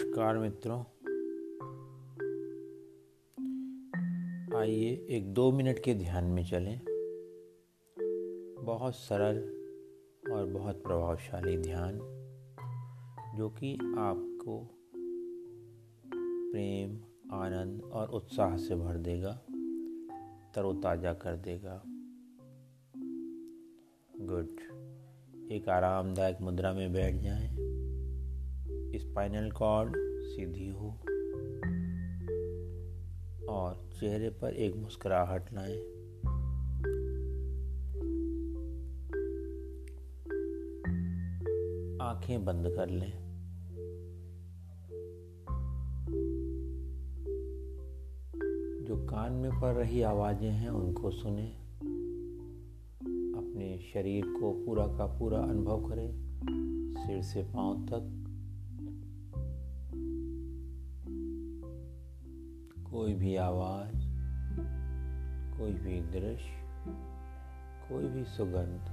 नमस्कार मित्रों आइए एक दो मिनट के ध्यान में चलें बहुत सरल और बहुत प्रभावशाली ध्यान जो कि आपको प्रेम आनंद और उत्साह से भर देगा तरोताज़ा कर देगा गुड एक आरामदायक मुद्रा में बैठ जाएं। स्पाइनल कॉर्ड सीधी हो और चेहरे पर एक मुस्कुराहट लाएं आंखें बंद कर लें जो कान में पड़ रही आवाज़ें हैं उनको सुने अपने शरीर को पूरा का पूरा अनुभव करें सिर से पांव तक कोई भी आवाज़ कोई भी दृश्य कोई भी सुगंध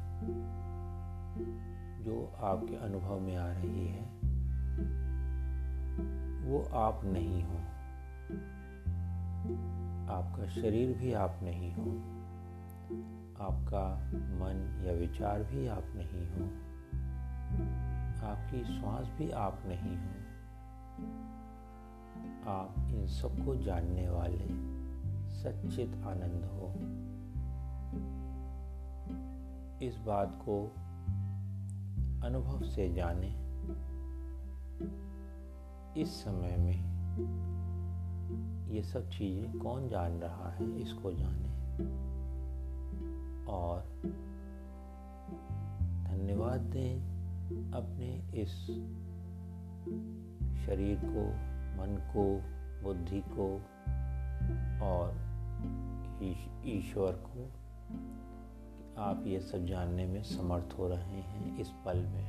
जो आपके अनुभव में आ रही है वो आप नहीं हो आपका शरीर भी आप नहीं हो आपका मन या विचार भी आप नहीं हो आपकी श्वास भी आप नहीं हो आप इन सबको जानने वाले सच्चित आनंद हो इस बात को अनुभव से जाने इस समय में ये सब चीज़ें कौन जान रहा है इसको जाने और धन्यवाद दें अपने इस शरीर को मन को बुद्धि को और ईश्वर को आप ये सब जानने में समर्थ हो रहे हैं इस पल में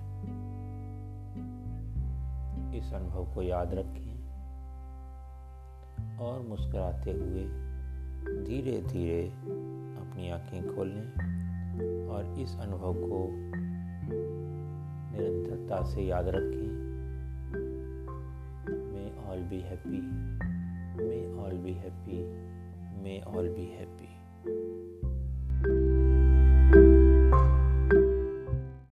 इस अनुभव को याद रखें और मुस्कुराते हुए धीरे धीरे अपनी आँखें खोलें और इस अनुभव को निरंतरता से याद रखें be happy. May all be happy. May all be happy.